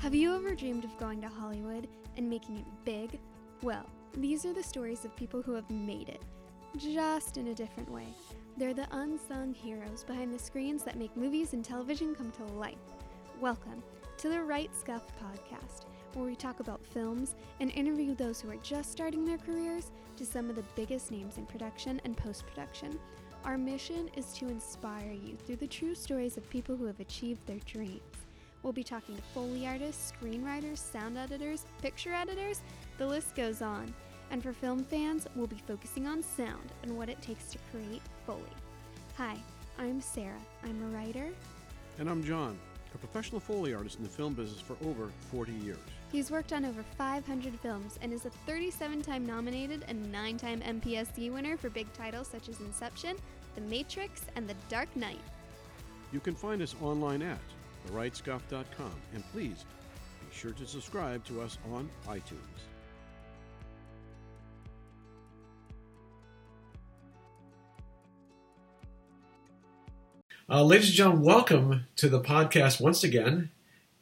Have you ever dreamed of going to Hollywood and making it big? Well, these are the stories of people who have made it, just in a different way. They're the unsung heroes behind the screens that make movies and television come to life. Welcome to the Right Scuff podcast, where we talk about films and interview those who are just starting their careers to some of the biggest names in production and post production. Our mission is to inspire you through the true stories of people who have achieved their dreams. We'll be talking to Foley artists, screenwriters, sound editors, picture editors, the list goes on. And for film fans, we'll be focusing on sound and what it takes to create Foley. Hi, I'm Sarah. I'm a writer. And I'm John, a professional Foley artist in the film business for over 40 years. He's worked on over 500 films and is a 37 time nominated and 9 time MPSE winner for big titles such as Inception, The Matrix, and The Dark Knight. You can find us online at therightscuff.com and please be sure to subscribe to us on iTunes. Uh, ladies and gentlemen, welcome to the podcast once again.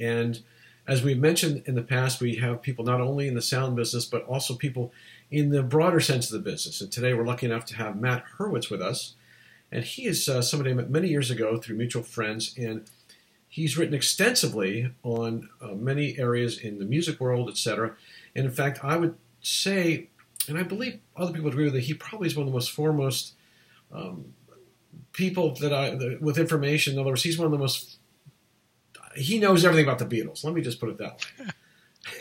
And as we've mentioned in the past, we have people not only in the sound business, but also people in the broader sense of the business. And today we're lucky enough to have Matt Hurwitz with us. And he is uh, somebody I met many years ago through mutual friends. And he's written extensively on uh, many areas in the music world, etc. And in fact, I would say, and I believe other people agree with it, he probably is one of the most foremost um, people that I that, with information. In other words, he's one of the most. He knows everything about the Beatles. Let me just put it that way.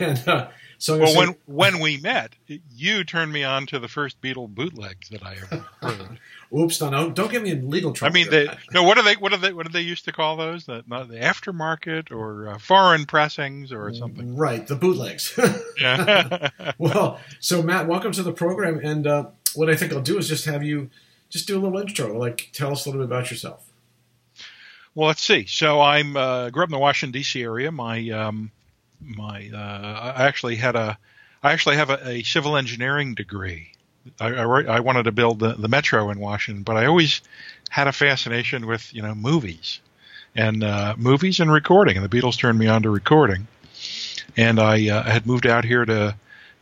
and uh, so, well, say, when when we met, you turned me on to the first Beatle bootlegs that I ever heard. Oops! No, no, don't get me in legal trouble. I mean, they, no. What are they? What are they? What do they used to call those? The, not the aftermarket or uh, foreign pressings or something? Right, the bootlegs. yeah. well, so Matt, welcome to the program. And uh, what I think I'll do is just have you just do a little intro. Like, tell us a little bit about yourself. Well, let's see. So I'm uh, grew up in the Washington D.C. area. My um, my uh, I actually had a I actually have a, a civil engineering degree. I, I, I, wanted to build the, the metro in Washington, but I always had a fascination with you know movies and uh, movies and recording. And the Beatles turned me on to recording, and I uh, had moved out here to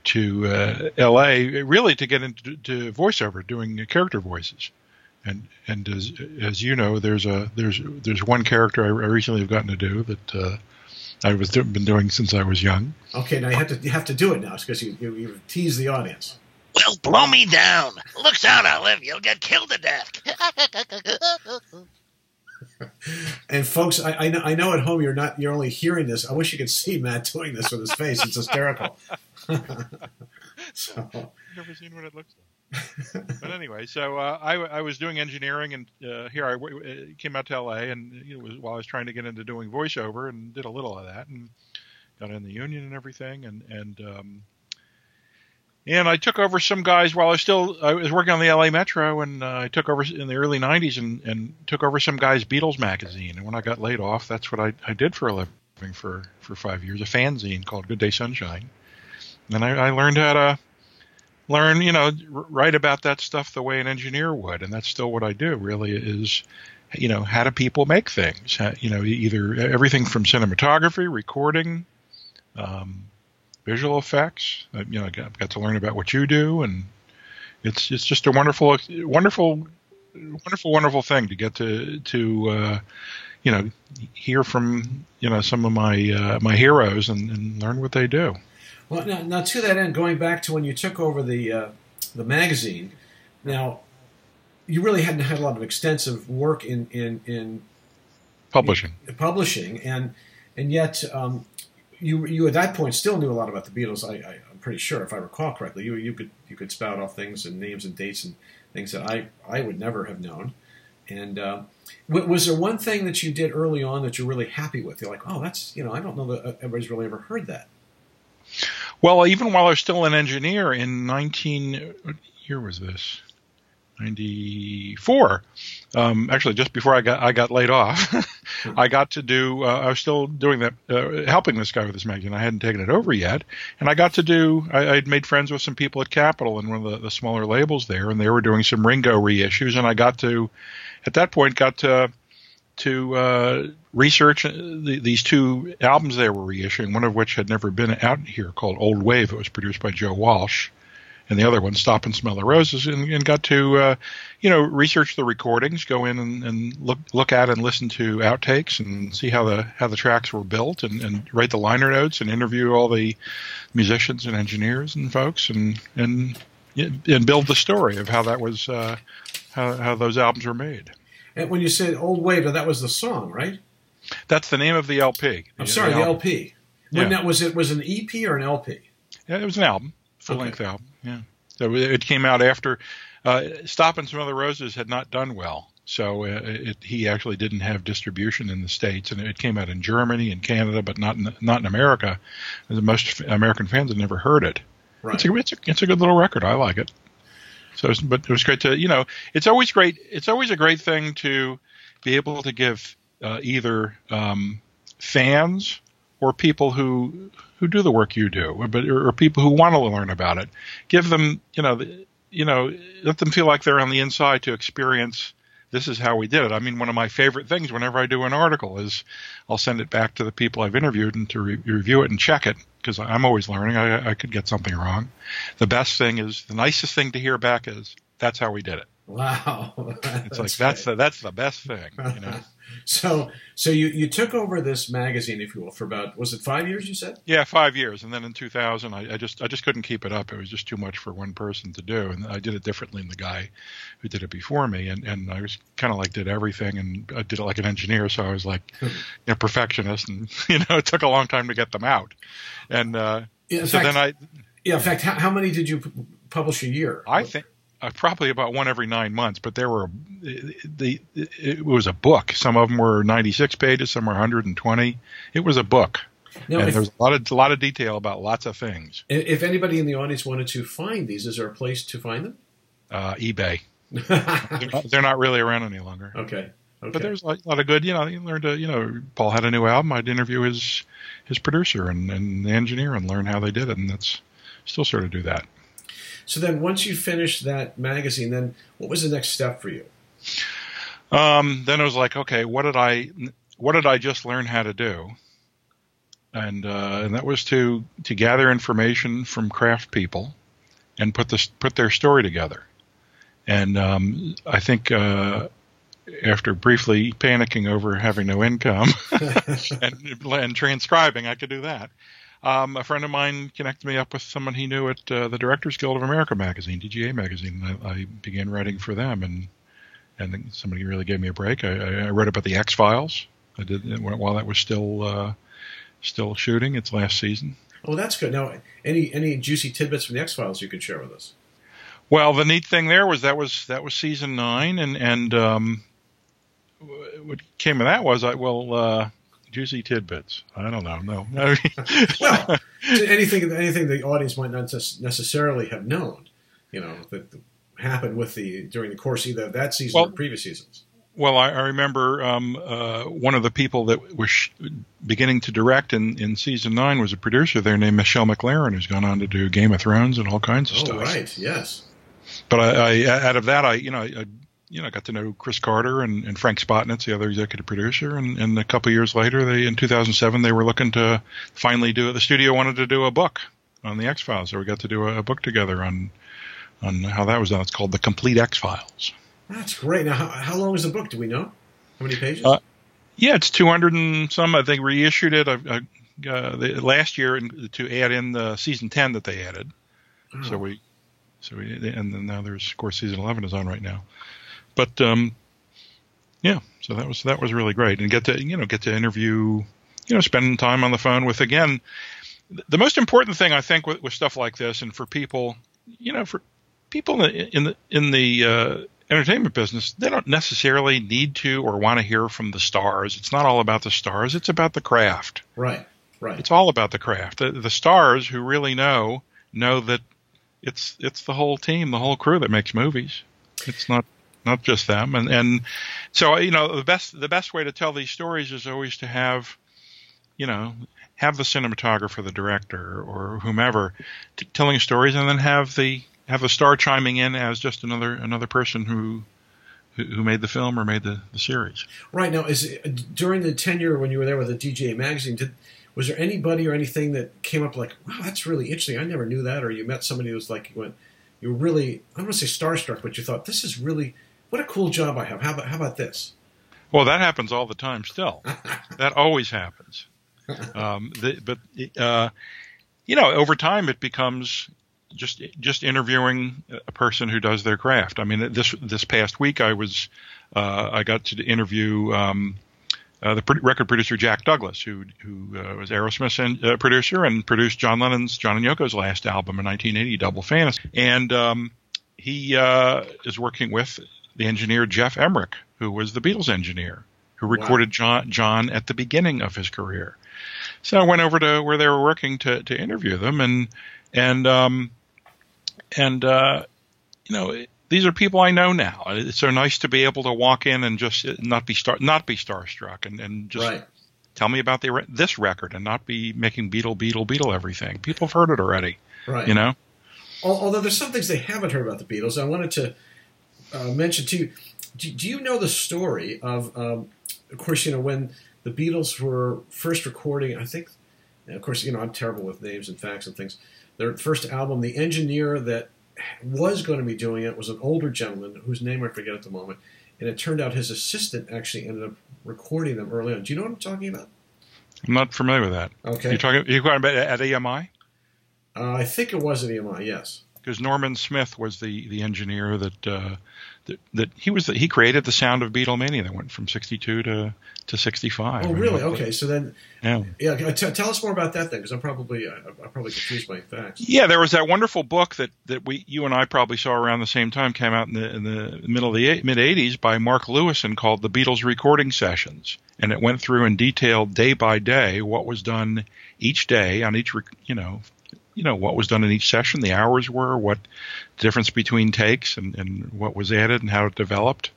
to uh, L.A. really to get into to voiceover, doing character voices. And and as as you know, there's a there's there's one character I, I recently have gotten to do that uh, I was do, been doing since I was young. Okay, now you have to you have to do it now because you, you you tease the audience. Well, blow me down. Looks out, I'll. You'll get killed to death. and folks, I, I, know, I know at home you're not you're only hearing this. I wish you could see Matt doing this with his face. It's hysterical. so. Never seen what it looks like. But anyway, so uh, I, I was doing engineering, and uh, here I w- came out to LA, and it was while I was trying to get into doing voiceover, and did a little of that, and got in the union and everything, and and um, and I took over some guys while I was still I was working on the LA Metro, and uh, I took over in the early '90s and, and took over some guys' Beatles magazine. And when I got laid off, that's what I, I did for a living for for five years, a fanzine called Good Day Sunshine. And I, I learned how to learn, you know, write about that stuff the way an engineer would, and that's still what I do. Really, is you know how do people make things? How, you know, either everything from cinematography, recording. Um, visual effects. Uh, you know, I got, got, to learn about what you do, and it's it's just a wonderful, wonderful, wonderful, wonderful thing to get to to uh, you know hear from you know some of my uh, my heroes and, and, learn what they do. Well, now, now, to that end, going back to when you took over the uh, the magazine, now you really hadn't had a lot of extensive work in in, in publishing, in publishing, and and yet um, you you at that point still knew a lot about the Beatles. I, I, am pretty sure, if I recall correctly, you you could you could spout off things and names and dates and things that I I would never have known. And uh, was there one thing that you did early on that you're really happy with? You're like, oh, that's you know, I don't know that everybody's really ever heard that. Well, even while I was still an engineer in 19, what year was this? 94. Um, actually, just before I got I got laid off, I got to do. Uh, I was still doing that, uh, helping this guy with this magazine. I hadn't taken it over yet, and I got to do. I, I'd made friends with some people at Capitol and one of the, the smaller labels there, and they were doing some Ringo reissues, and I got to, at that point, got to to uh, research uh, the, these two albums they were reissuing, one of which had never been out here, called Old Wave. It was produced by Joe Walsh, and the other one, Stop and Smell the Roses, and, and got to, uh, you know, research the recordings, go in and, and, look look at and listen to outtakes, and see how the how the tracks were built, and, and write the liner notes, and interview all the musicians and engineers and folks, and and and build the story of how that was uh, how how those albums were made. And when you said Old Wave, that was the song, right? That's the name of the LP. I'm sorry, the, the LP. When yeah. that was it was an EP or an LP? Yeah, it was an album, full length okay. album. Yeah, so it came out after uh, Stop and Smell the Roses had not done well. So uh, it, he actually didn't have distribution in the states, and it came out in Germany and Canada, but not in, not in America. Most American fans had never heard it. Right. It's, a, it's, a, it's a good little record. I like it. So, but it was great to you know. It's always great. It's always a great thing to be able to give uh, either um, fans or people who who do the work you do, but or, or people who want to learn about it. Give them you know the, you know let them feel like they're on the inside to experience this is how we did it. I mean, one of my favorite things whenever I do an article is I'll send it back to the people I've interviewed and to re- review it and check it because I'm always learning. I, I could get something wrong. The best thing is the nicest thing to hear back is that's how we did it. Wow, it's like that's the that's the best thing. You know? so so you you took over this magazine, if you will, for about was it five years? You said yeah, five years, and then in 2000, I, I, just I just couldn't keep it up. It was just too much for one person to do, and I did it differently than the guy who did it before me, and and I was kind of like did everything, and I did it like an engineer, so I was like a you know, perfectionist, and you know it took a long time to get them out, and uh, yeah, so fact, then I yeah, in fact, how, how many did you publish a year? I think uh, probably about one every nine months, but there were the it was a book. Some of them were 96 pages, some were 120. It was a book. Now, and if, there's a lot of a lot of detail about lots of things. If anybody in the audience wanted to find these, is there a place to find them? Uh, eBay. they're, not, they're, not, really around any longer. Okay. Okay. But there's a lot of good, you know, you learn to, you know, Paul had a new album. I'd interview his his producer and, and the engineer and learn how they did it, and that's still sort of do that. So then, once you finished that magazine, then what was the next step for you? Um, then it was like, okay, what did I, what did I just learn how to do? And uh, and that was to to gather information from craft people, and put this put their story together. And um, I think uh, after briefly panicking over having no income and, and transcribing, I could do that. Um, a friend of mine connected me up with someone he knew at uh, the Directors Guild of America magazine, DGA magazine. I, I began writing for them, and and somebody really gave me a break. I, I wrote about the X Files. I did while that was still uh, still shooting its last season. Oh, that's good. Now, any any juicy tidbits from the X Files you could share with us? Well, the neat thing there was that was that was season nine, and and um, what came of that was I well uh, juicy tidbits. I don't know. No. well, anything anything the audience might not necessarily have known, you know, that happened with the during the course either of that season well, or previous seasons. Well, I, I remember um, uh, one of the people that was sh- beginning to direct in, in season nine was a producer there named Michelle MacLaren, who's gone on to do Game of Thrones and all kinds of oh, stuff. Right. Yes. But I, I, out of that, I you know I you know, I got to know Chris Carter and, and Frank Spotnitz, the other executive producer, and, and a couple years later, they in 2007 they were looking to finally do it. The studio wanted to do a book on the X Files, so we got to do a, a, book together on on how that was done. It's called the Complete X Files. That's great. Now, how, how long is the book? Do we know? How many pages? Uh, yeah, it's 200 and some. I think reissued it I, I, uh, the, last year to add in the season 10 that they added. Oh. So we, so we, and then now there's of course season 11 is on right now but um, yeah, so that was that was really great, and get to you know get to interview, you know, spend time on the phone with again. The most important thing I think with, with stuff like this, and for people, you know, for people in the in the uh, entertainment business, they don't necessarily need to or want to hear from the stars. It's not all about the stars; it's about the craft. Right, right. It's all about the craft. The, the stars who really know know that it's it's the whole team, the whole crew that makes movies. It's not not just them. And and so you know the best the best way to tell these stories is always to have, you know, have the cinematographer, the director, or whomever t- telling stories, and then have the have the star chiming in as just another another person who who, made the film or made the, the series. Right now, is during the tenure when you were there with the DGA magazine, did was there anybody or anything that came up like, wow, that's really interesting. I never knew that, or you met somebody who was like, you went, you were really, I don't want to say starstruck, but you thought this is really what a cool job I have. How about how about this? Well, that happens all the time. Still, that always happens. Um, the, but uh, you know, over time, it becomes just just interviewing a person who does their craft. I mean, this this past week, I was uh, I got to interview. Um, uh, the record producer Jack Douglas, who who uh, was Aerosmith's uh, producer and produced John Lennon's John and Yoko's last album in 1980, Double Fantasy, and um, he uh, is working with the engineer Geoff Emerick, who was the Beatles engineer, who recorded wow. John John at the beginning of his career. So I went over to where they were working to to interview them, and and um, and uh, you know these are people I know now. It's so nice to be able to walk in and just not be star not be starstruck and and just. Right. Tell me about the this record and not be making Beatle, Beatle, Beatle everything. People have heard it already. Right. You know? Although there's some things they haven't heard about the Beatles, I wanted to uh, mention to you. Do, do, you know the story of, um, of course, you know when the Beatles were first recording? I think, of course, you know I'm terrible with names and facts and things. Their first album, the engineer that was going to be doing it was an older gentleman whose name I forget at the moment, and it turned out his assistant actually ended up recording them early on. Do you know what I'm talking about? I'm not familiar with that. Okay, you're talking you're talking about at EMI? Uh, I think it was at EMI. Yes, because Norman Smith was the the engineer that uh, that, that he was the, he created the sound of Beatlemania that went from 62 to to 65. Oh, really? Okay, so then yeah, yeah. T- tell us more about that then, because I'm probably I, I probably confused by facts. Yeah, there was that wonderful book that that we you and I probably saw around the same time came out in the in the middle of the mid 80s by Mark Lewisohn called The Beatles Recording Sessions, and it went through in detail day by day what was done each day on each you know you know what was done in each session, the hours were, what the difference between takes, and, and what was added and how it developed.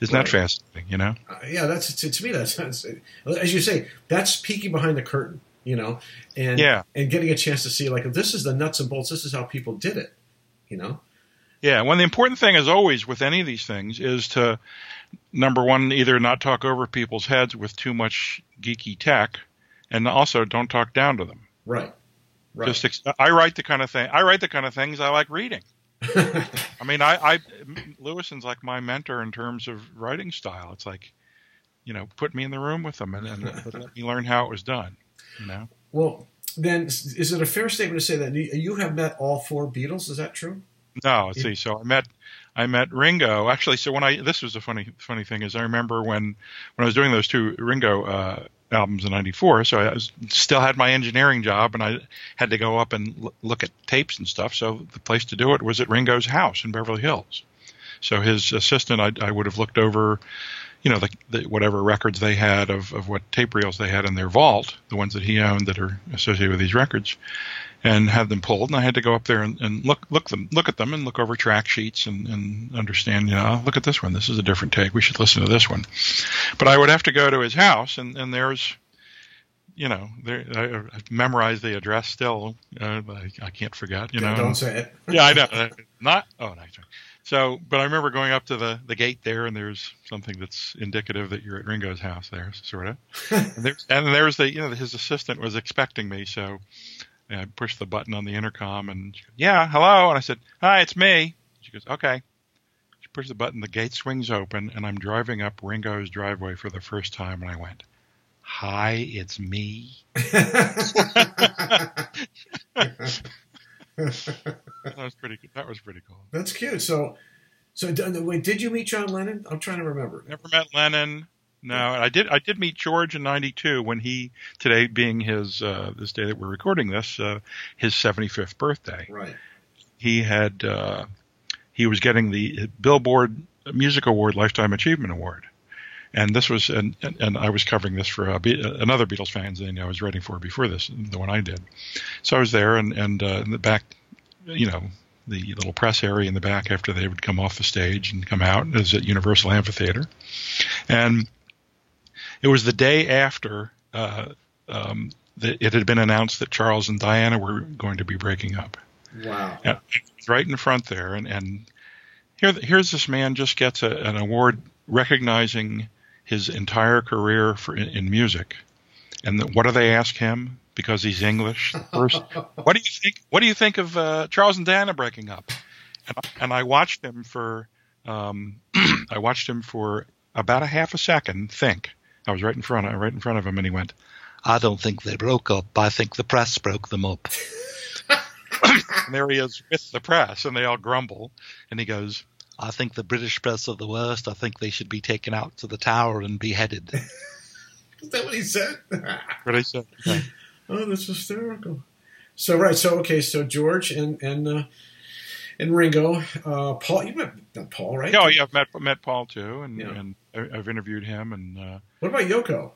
Isn't right. that fascinating? You know? Uh, yeah, that's to, to me that's, that's as you say that's peeking behind the curtain. You know, and yeah. and getting a chance to see like this is the nuts and bolts. This is how people did it. You know. Yeah, well, the important thing, as always, with any of these things, is to number one, either not talk over people's heads with too much geeky tech, and also don't talk down to them. Right. Right. Just I write the kind of thing I write the kind of things I like reading. I mean, I, I Lewisohn's like my mentor in terms of writing style. It's like, you know, put me in the room with them and, and let me learn how it was done. You know. Well, then, is it a fair statement to say that you have met all four Beatles? Is that true? No. Let's see. So I met I met Ringo actually. So when I this was a funny funny thing is I remember when when I was doing those two Ringo uh, albums in '94, so I was, still had my engineering job, and I had to go up and l- look at tapes and stuff. So the place to do it was at Ringo's house in Beverly Hills. So his assistant, I, I would have looked over, you know, the, the, whatever records they had of, of what tape reels they had in their vault, the ones that he owned that are associated with these records, and have them pulled. And I had to go up there and, and look look them look at them and look over track sheets and, and understand. You know, look at this one. This is a different take. We should listen to this one. But I would have to go to his house, and, and there's you know, there, I, I memorized the address still. Uh, I, I, can't forget. You know, don't say it. yeah, I know. Not. Oh, no. So, but I remember going up to the, the gate there, and there's something that's indicative that you're at Ringo's house there, sort of. and, there's, and there's the, you know, his assistant was expecting me, so I pushed the button on the intercom, and she goes, "Yeah, hello." And I said, "Hi, it's me." She goes, "Okay." She pushed the button, the gate swings open, and I'm driving up Ringo's driveway for the first time, and I went, "Hi, it's me." that was pretty. That was pretty cool. That's cute. So, so wait, did you meet John Lennon? I'm trying to remember. Never met Lennon. No, I did. I did meet George in '92 when he today being his uh, this day that we're recording this uh, his 75th birthday. Right. He had uh, he was getting the Billboard Music Award Lifetime Achievement Award, and this was and and I was covering this for Be- another Beatles fanzine I was writing for before this, the one I did. So I was there, and and uh, in the back, you know, the little press area in the back after they would come off the stage and come out is at Universal Amphitheater, and it was the day after uh, um, the, it had been announced that Charles and Diana were going to be breaking up. Wow! And right in front there, and and here, here's this man just gets a, an award recognizing his entire career for in, in music, and the, what do they ask him? Because he's English. First, what do you think? What do you think of uh, Charles and Diana breaking up? And, and I watched him for um, I watched him for about a half a second think. I was right in front of right in front of him, and he went, I don't think they broke up. I think the press broke them up. and there he is with the press, and they all grumble, and he goes, I think the British press are the worst. I think they should be taken out to the tower and beheaded. Is that what he said? "What I said." Yeah. oh, that's hysterical. So right, so okay, so George and and uh, and Ringo, uh, Paul, you met Paul, right? Oh, yeah, I've met met Paul too, and Yeah. and I've interviewed him, and uh, What about Yoko?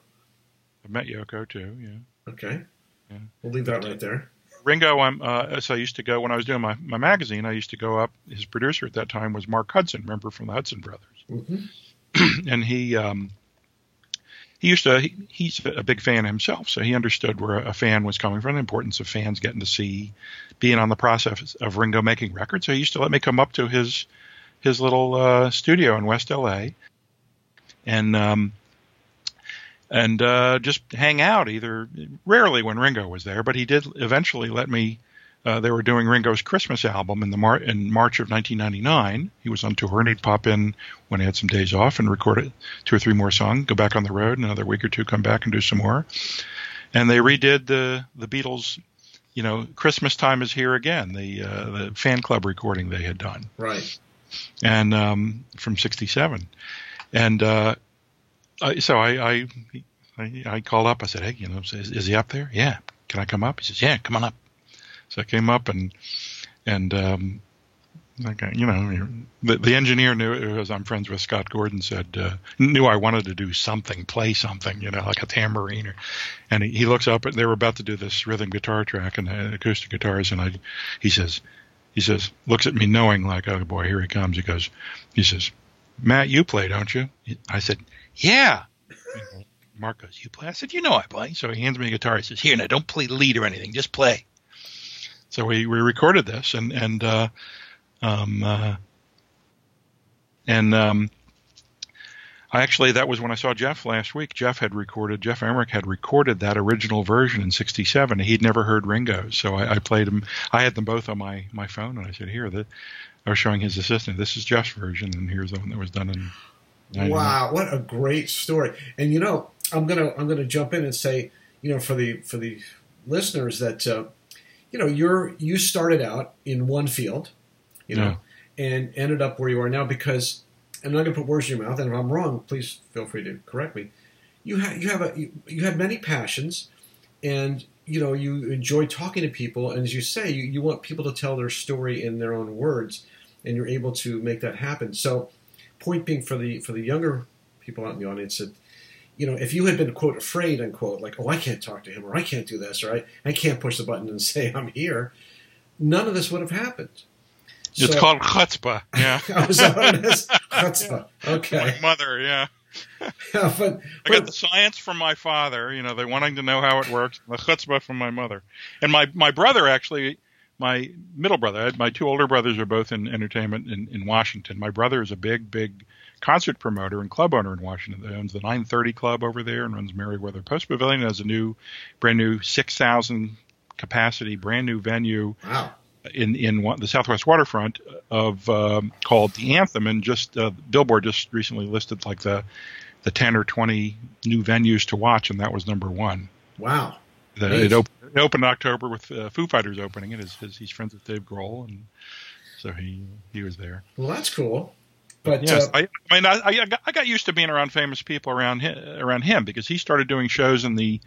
I've met Yoko too. Yeah. Okay, Yeah. we'll leave that right there. Ringo, I'm, uh, so I used to go when I was doing my, my magazine. I used to go up. His producer at that time was Mark Hudson, remember from the Hudson Brothers, hmm and he um, he used to. He, he's a big fan himself, so he understood where a fan was coming from, the importance of fans getting to see, being on the process of Ringo making records. So he used to let me come up to his his little uh, studio in West LA, and um, and uh, just hang out. Either rarely when Ringo was there, but he did eventually let me. Uh, they were doing Ringo's Christmas album in the Mar- in March of 1999. He was on tour, and he'd pop in when he had some days off and record it, two or three more songs, go back on the road, another week or two, come back and do some more. And they redid the the Beatles, you know, Christmas time is here again, the uh, the fan club recording they had done Right. and um, from '67, and uh, I, so I, I I I called up. I said, "Hey, you know, is, is he up there? Yeah. Can I come up?" He says, "Yeah, come on up." So I came up and and um, like I- you know, the the engineer knew because I'm friends with Scott Gordon said uh, knew I wanted to do something, play something, you know, like a tambourine, or, and he, he looks up and they were about to do this rhythm guitar track and uh, acoustic guitars, and I he says he says looks at me knowing like oh boy here he comes. He goes he says Matt you play don't you? I said yeah. Mark goes you play? I said you know I play. So he hands me a guitar. He says here now don't play lead or anything. Just play so we, we recorded this and and uh, um, uh, and um, I actually that was when I saw Geoff last week. Geoff had recorded Geoff Emerick had recorded that original version in '67. He'd never heard Ringo's, so I, I played him. I had them both on my my phone, and I said, "Here, the." I was showing his assistant. This is Geoff's version, and here's the one that was done in. 99. Wow, what a great story! And you know, I'm gonna I'm gonna jump in and say, you know, for the for the listeners that uh, you know you're you started out in one field, you know, and ended up where you are now because. I'm not going to put words in your mouth, and if I'm wrong, please feel free to correct me. You have you have a you, you had many passions, and you know you enjoy talking to people, and as you say, you, you want people to tell their story in their own words, and you're able to make that happen. So, point being for the for the younger people out in the audience that you know if you had been quote afraid unquote like oh I can't talk to him or I can't do this or I, I can't push the button and say I'm here, none of this would have happened. It's So- called chutzpah. Yeah. Oh, is that what it is? Chutzpah. Okay, My mother, yeah. but, I got the science from my father, you know, they wanting to know how it works, the chutzpah from my mother. And my, my brother actually, my middle brother, my two older brothers are both in entertainment in, in Washington. My brother is a big, big concert promoter and club owner in Washington. He owns the 930 Club over there and runs Merriweather Post Pavilion. Has a new, brand new 6,000 capacity, brand new venue wow. in in one, the Southwest waterfront of um, called the Anthem, and just uh, Billboard just recently listed like the the ten or twenty new venues to watch, and that was number one. Wow. The, it, op- it opened in October with uh, Foo Fighters opening it. His, his, he's friends with Dave Grohl, and so he he was there. Well, that's cool. But Yes, uh, I, I mean, I, I, got, I got used to being around famous people around him, around him because he started doing shows in the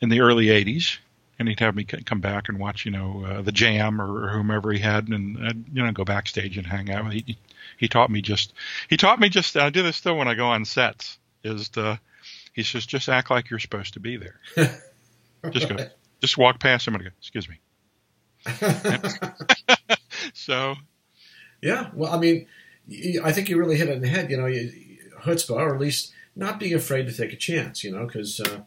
in the early '80s, and he'd have me come back and watch, you know, uh, the Jam or, or whomever he had, and I'd, you know, go backstage and hang out. He he taught me just he taught me just I do this still when I go on sets is to he says just act like you're supposed to be there. Just go, just walk past him and go, excuse me. So Yeah, well, I mean, I think you really hit it in the head. You know, you- chutzpah, or at least not being afraid to take a chance. You know, because uh,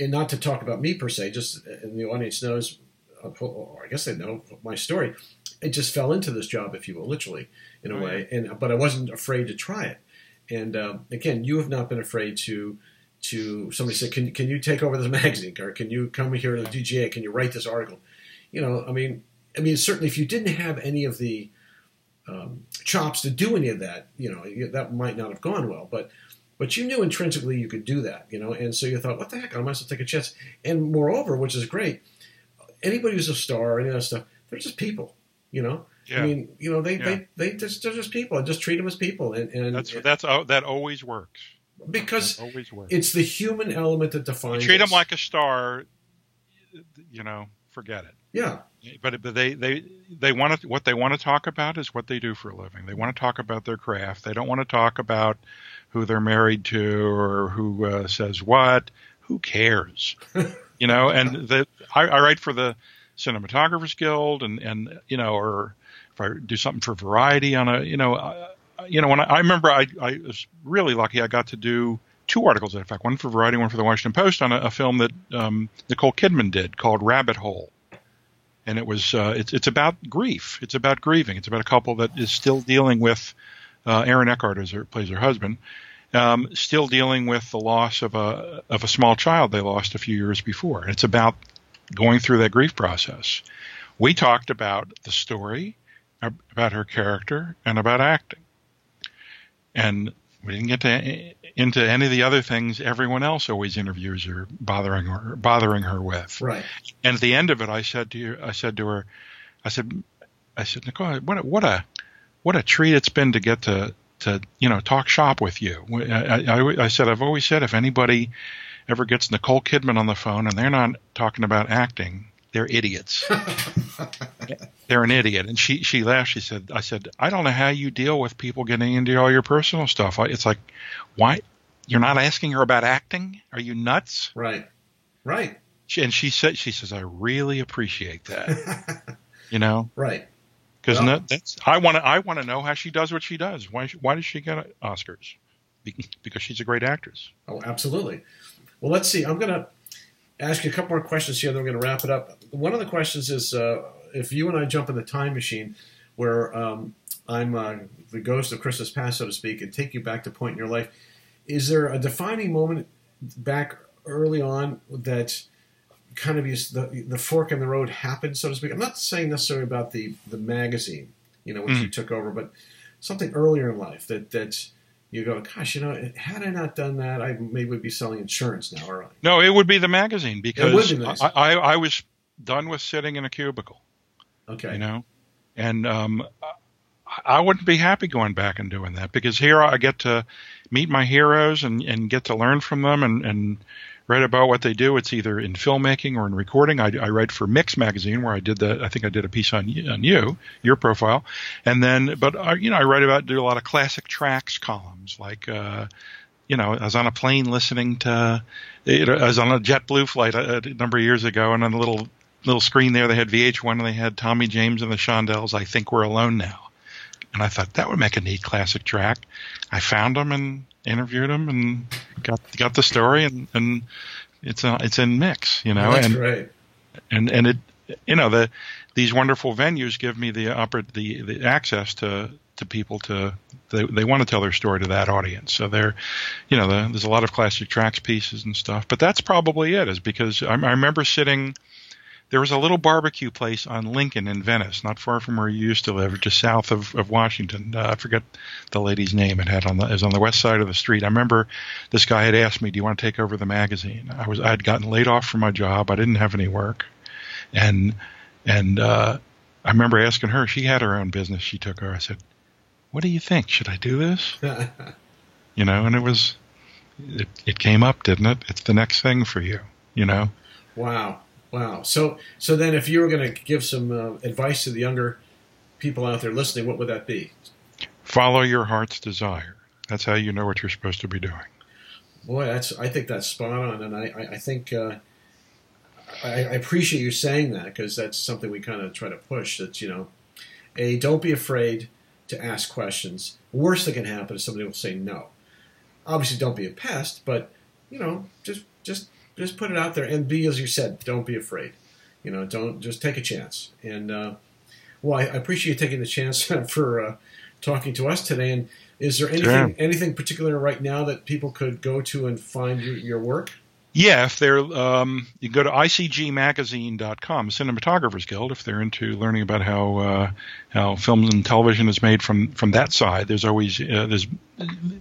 and not to talk about me per se, just and the audience knows, uh, or I guess they know my story. it just fell into this job, if you will, literally in a Oh, way. And but I wasn't afraid to try it. And um, again, you have not been afraid to to somebody say, "Can can you take over this magazine?" or "Can you come here to the DGA? Can you write this article?" You know, I mean, I mean, certainly if you didn't have any of the um, chops to do any of that, you know, that might not have gone well. But but you knew intrinsically you could do that, you know, and so you thought, "What the heck? I might as well take a chance." And moreover, which is great, anybody who's a star or any of that stuff, they're just people, you know. Yeah. I mean, you know, they, Yeah. they, they just they're just people, and just treat them as people, and, and That's that's oh, that always works. Because always it's the human element that You defines. treat them us. like a star. You know, forget it. yeah, But but they they they want to what they want to talk about is what they do for a living. They want to talk about their craft. They don't want to talk about who they're married to or who uh, says what. Who cares? you know. And the I, I write for the Cinematographers Guild, and and you know, or if I do something for Variety on a you know, uh, you know when I, I remember I I was really lucky. I got to do two articles, in fact, one for Variety, one for the Washington Post on a, a film that um, Nicole Kidman did called Rabbit Hole and it was uh, it's it's about grief. It's about grieving. It's about a couple that is still dealing with uh, Aaron Eckhart, as her, plays her husband, um, still dealing with the loss of a of a small child they lost a few years before. And it's about going through that grief process. We talked about the story, about her character, and about acting, and we didn't get to into any of the other things everyone else always interviews her bothering her bothering her with. right. And at the end of it, I said to you, I said to her, I said, I said, Nicole, what a, what a, what a treat it's been to get to, to, you know, talk shop with you. I, I, I said, I've always said, if anybody ever gets Nicole Kidman on the phone and they're not talking about acting, they're idiots. they're an idiot. And she, she laughed. She said, I said, I don't know how you deal with people getting into all your personal stuff. It's like, why? You're not asking her about acting? Are you nuts? Right. Right. She, and she said, she says, I really appreciate that. you know, right. because Well- that's I want to I want to know how she does what she does. Why why does she get Oscars? Because she's a great actress. Oh, absolutely. Well, let's see. I'm going to ask you a couple more questions here, then we're going to wrap it up. One of the questions is uh, if you and I jump in the time machine where um, I'm uh, the ghost of Christmas past, so to speak, and take you back to a point in your life, is there a defining moment back early on that kind of is the, the fork in the road happened, so to speak? I'm not saying necessarily about the, the magazine, you know, which you took over, but something earlier in life that, that you go, gosh, you know, had I not done that, I maybe would be selling insurance now. Or No, it would be the magazine because be magazine. I, I I was done with sitting in a cubicle. okay, You know, and um, I- I wouldn't be happy going back and doing that because here I get to meet my heroes and, and get to learn from them and, and write about what they do. It's either in filmmaking or in recording. I, I write for Mix magazine where I did the I think I did a piece on you, on you your profile, and then but I, you know I write about do a lot of classic tracks columns like. Uh, you know, I was on a plane listening to, I was on a JetBlue flight a, a number of years ago, and on the little little screen there, they had VH1 and they had Tommy James and the Shondells. I think we're alone now, and I thought that would make a neat classic track. I found them and interviewed them and got got the story, and and it's a, it's in mix, you know, that's and great. and and it you know the these wonderful venues give me the oppor- the the access to to people to they they want to tell their story to that audience so they're you know the, there's a lot of classic tracks pieces and stuff but that's probably it is because I, I remember sitting there was a little barbecue place on Lincoln in Venice, not far from where you used to live, just south of, of Washington. Uh, I forget the lady's name. It had on the it was on the west side of the street. I remember this guy had asked me, "Do you want to take over the magazine?" I was I had gotten laid off from my job. I didn't have any work, and and uh, I remember asking her. She had her own business. She took her. I said, "What do you think? Should I do this?" You know, and it was it, it came up, didn't it? It's the next thing for you. You know. wow, wow. So, so then, if you were going to give some uh, advice to the younger people out there listening, what would that be? Follow your heart's desire. That's how you know what you're supposed to be doing. Boy, that's I think that's spot on, and I I, I think uh, I, I appreciate you saying that because that's something we kind of try to push. That you know, a don't be afraid to ask questions. Worst that can happen is somebody will say no. Obviously, don't be a pest, but you know, just just just put it out there and be as you said. Don't be afraid. You know, don't just take a chance. And uh, Well, I, I appreciate you taking the chance for uh, talking to us today. And is there anything anything particular right now that people could go to and find your, your work? Yeah, if they're um, you go to icgmagazine.com, Cinematographers Guild, if they're into learning about how uh, how films and television is made from from that side. There's always uh, there's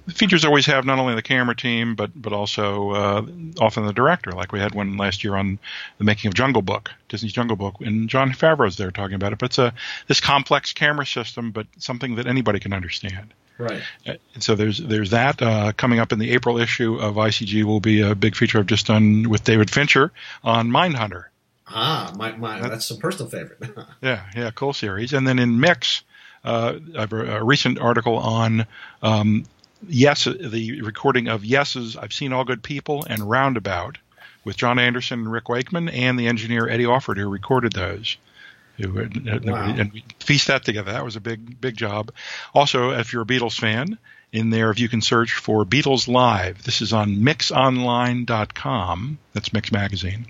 features always have not only the camera team but but also uh, often the director. Like we had one last year on the making of Jungle Book, Disney's Jungle Book, and Jon Favreau's there talking about it. But it's a this complex camera system, but something that anybody can understand. Right. And so there's there's that uh, coming up in the April issue of ICG will be a big feature I've just done with David Fincher on Mindhunter. Ah, my, my that's a personal favorite. yeah, yeah, cool series. And then in Mix, uh, I have a, a, recent article on um, Yes, the recording of Yeses. I've seen All Good People and Roundabout with Jon Anderson and Rick Wakeman and the engineer Eddie Offord who recorded those. Wow. and we pieced that together. That was a big, big job. Also, if you're a Beatles fan, in there, if you can search for Beatles Live, this is on mixonline.com. That's Mix Magazine.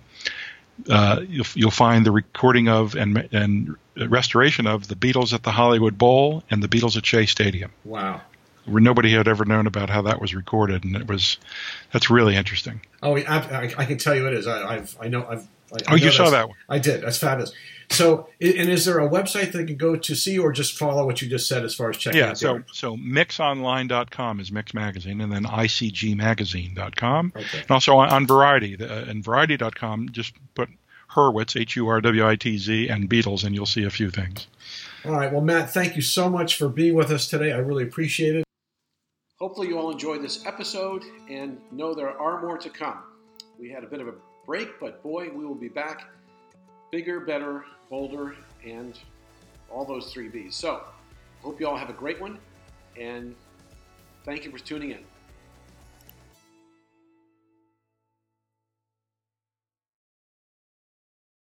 Uh, you'll, you'll, find the recording of and, and restoration of the Beatles at the Hollywood Bowl and the Beatles at Shea Stadium. Wow. Where nobody had ever known about how that was recorded, and it was that's really interesting. Oh, I, I, I can tell you it is. I, have I know I've. Oh, I, oh, you saw that one? I did. That's fabulous. So, and is there a website they can go to see, or just follow what you just said as far as checking? Yeah. so, so mixonline.com is Mix Magazine, and then icgmagazine.com, okay. and also on, on Variety. The, uh, and Variety.com, just put Hurwitz, H U R W I T Z, and Beatles, and you'll see a few things. All right. Well, Matt, thank you so much for being with us today. I really appreciate it. Hopefully, you all enjoyed this episode and know there are more to come. We had a bit of a break, but boy, we will be back bigger, better, bolder, and all those three B's. So, hope you all have a great one, and thank you for tuning in.